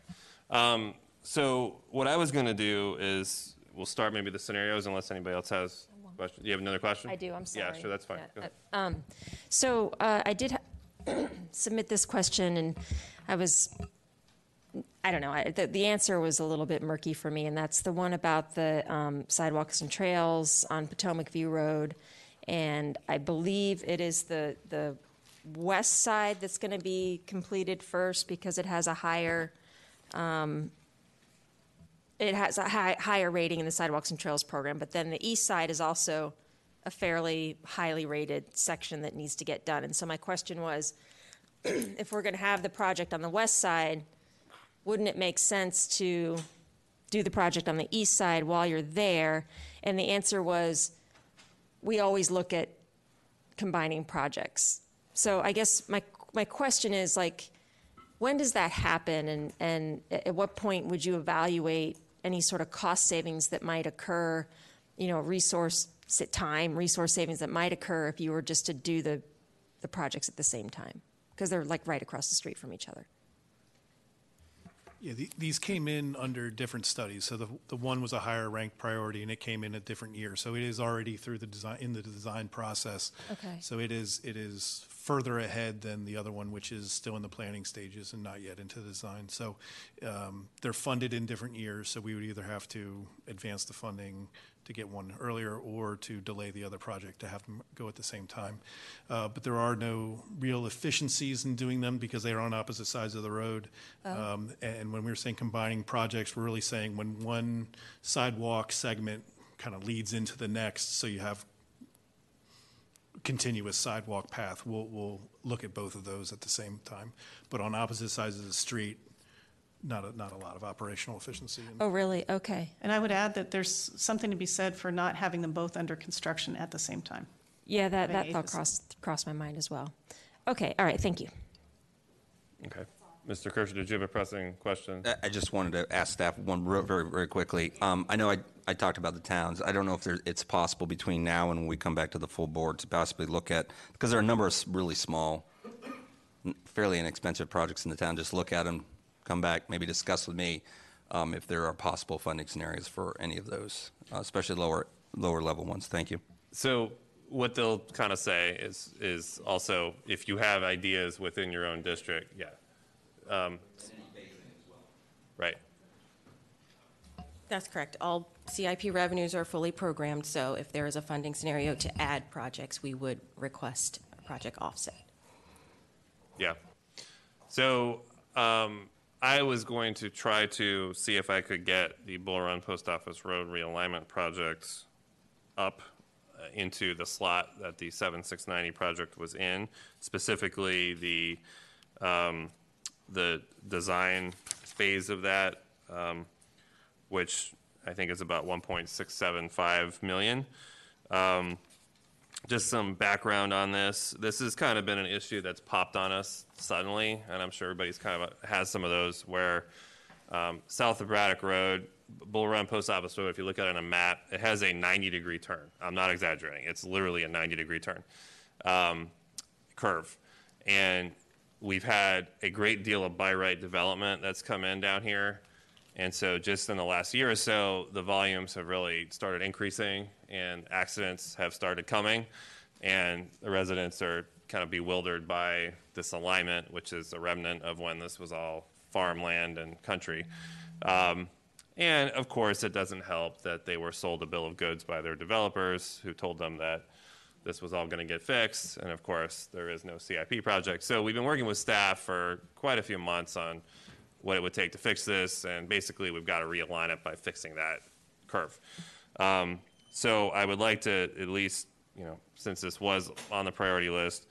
Um, so what I was going to do is we'll start maybe the scenarios unless anybody else has questions. You have another question? I do, I'm sorry. Yeah, sure, that's fine. Yeah, Go ahead. uh, Um, so uh, I did ha- submit this question, and I was, I don't know, I, the, the answer was a little bit murky for me, and that's the one about the um, sidewalks and trails on Potomac View Road, and I believe it is the the west side that's going to be completed first because it has a higher. Um, it has a high, higher rating in the sidewalks and trails program, but then the east side is also a fairly highly rated section that needs to get done. And so my question was, if we're going to have the project on the west side, wouldn't it make sense to do the project on the east side while you're there? And the answer was, we always look at combining projects. So I guess my my question is like, when does that happen, and and at what point would you evaluate any sort of cost savings that might occur, you know, resource time, resource savings that might occur if you were just to do the the projects at the same time because they're like right across the street from each other. Yeah, the, these came in under different studies. So the, the one was a higher ranked priority and it came in a different year. So it is already through the design, in the design process. Okay. So it is, it is further ahead than the other one, which is still in the planning stages and not yet into design. So um, they're funded in different years. So we would either have to advance the funding to get one earlier or to delay the other project to have them go at the same time. Uh, But there are no real efficiencies in doing them because they are on opposite sides of the road. Um, And when we're saying combining projects, we're really saying when one sidewalk segment kind of leads into the next, so you have continuous sidewalk path, we'll, we'll look at both of those at the same time. But on opposite sides of the street, not, a- not a lot of operational efficiency. Oh, really? Okay. And I would add that there's something to be said for not having them both under construction at the same time. Yeah, that, Having that a thought faci- crossed crossed my mind as well. Okay, all right, thank you. Okay. Mr. Kershner, did you have a pressing question? I- I just wanted to ask staff one real- very, very quickly. Um, I know I, I talked about the towns. I don't know if there, it's possible between now and when we come back to the full board to possibly look at, because there are a number of s- really small, n- fairly inexpensive projects in the town. Just look at them, come back, maybe discuss with me um, if there are possible funding scenarios for any of those, uh, especially lower, lower level ones. Thank you. So what they'll kind of say is, is also, if you have ideas within your own district, yeah. Um, Right. That's correct. All CIP revenues are fully programmed, so if there is a funding scenario to add projects, we would request a project offset. Yeah. So um, I was going to try to see if I could get the Bull Run Post Office Road realignment project up uh, into the slot that the 7690 project was in, specifically the um, the design phase of that, um, which I think is about 1.675 million. Um, just some background on this. This has kind of been an issue that's popped on us suddenly, and I'm sure everybody's kind of has some of those where um, south of Braddock Road, Bull Run Post Office Road, if you look at it on a map, it has a 90 degree turn. I'm not exaggerating. It's literally a 90 degree turn um, curve. And we've had a great deal of by right development that's come in down here. And so just in the last year or so, the volumes have really started increasing and accidents have started coming. And the residents are kind of bewildered by this alignment, which is a remnant of when this was all farmland and country. Um, and of course, it doesn't help that they were sold a bill of goods by their developers who told them that this was all going to get fixed. And of course, there is no CIP project. So we've been working with staff for quite a few months on what it would take to fix this. And basically, we've got to realign it by fixing that curve. Um, so I would like to at least, you know, since this was on the priority list,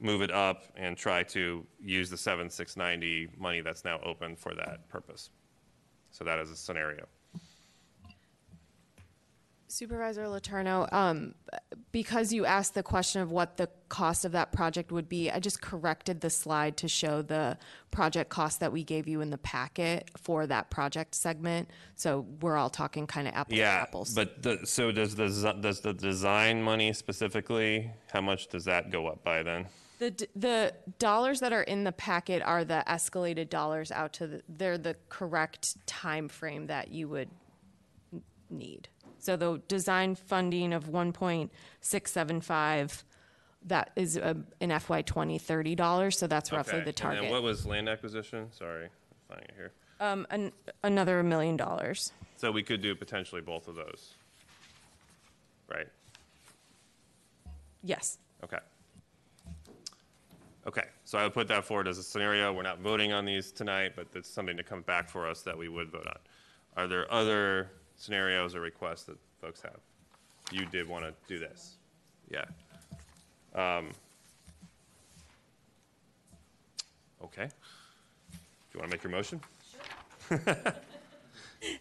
move it up and try to use the 7690 money that's now open for that purpose. So that is a scenario. Supervisor Letourneau, um, because you asked the question of what the cost of that project would be, I just corrected the slide to show the project cost that we gave you in the packet for that project segment. So we're all talking kind of apples to Yeah, apples. but the, so does the, does the design money specifically, how much does that go up by then? The, the dollars that are in the packet are the escalated dollars out to the, they're the correct time frame that you would need. So the design funding of one point six seven five, that is uh, in FY twenty thirty dollars, so that's roughly Okay, the target. And then what was land acquisition? Sorry, I'm finding it here. Um, an, another million dollars. So we could do potentially both of those. Right, Yes. okay. Okay, so I would put that forward as a scenario. We're not voting on these tonight, but it's something to come back for us that we would vote on. Are there other scenarios or requests that folks have? You did want to do this? Yeah. Um, Okay. Do you want to make your motion? Sure.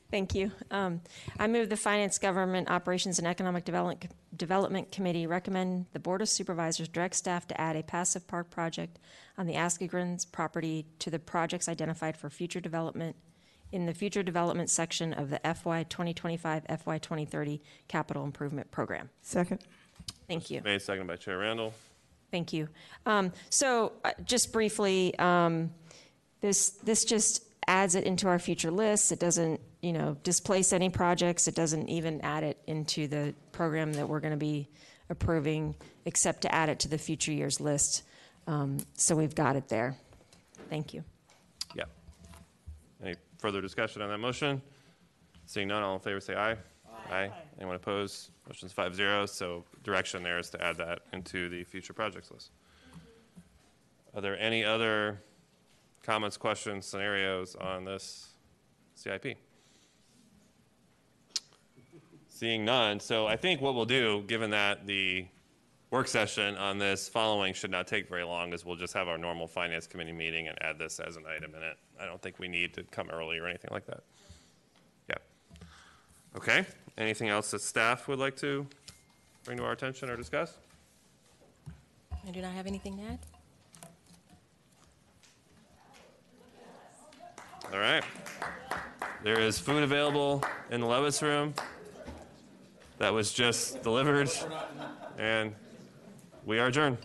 Thank you. Um, I move the Finance, Government Operations, and Economic Development, Development Committee recommend the Board of Supervisors direct staff to add a passive park project on the Askegrins property to the projects identified for future development in the future development section of the FY 2025, FY 2030 Capital Improvement Program. Second. Thank you. Made second by Chair Randall. Thank you. Um, so, uh, just briefly, um, this this just adds it into our future lists. It doesn't, you know, displace any projects. It doesn't even add it into the program that we're going to be approving, except to add it to the future years list. Um, so we've got it there. Thank you. Further discussion on that motion? Seeing none, all in favor say aye. Aye. Anyone opposed? Motion's five zero, so direction there is to add that into the future projects list. Are there any other comments, questions, scenarios on this CIP? Seeing none, so I think what we'll do, given that the work session on this following should not take very long, is we'll just have our normal finance committee meeting and add this as an item in it. I don't think we need to come early or anything like that. Yeah. Okay, anything else that staff would like to bring to our attention or discuss? I do not have anything to add. All right. There is food available in the Levis room that was just delivered, and we are adjourned.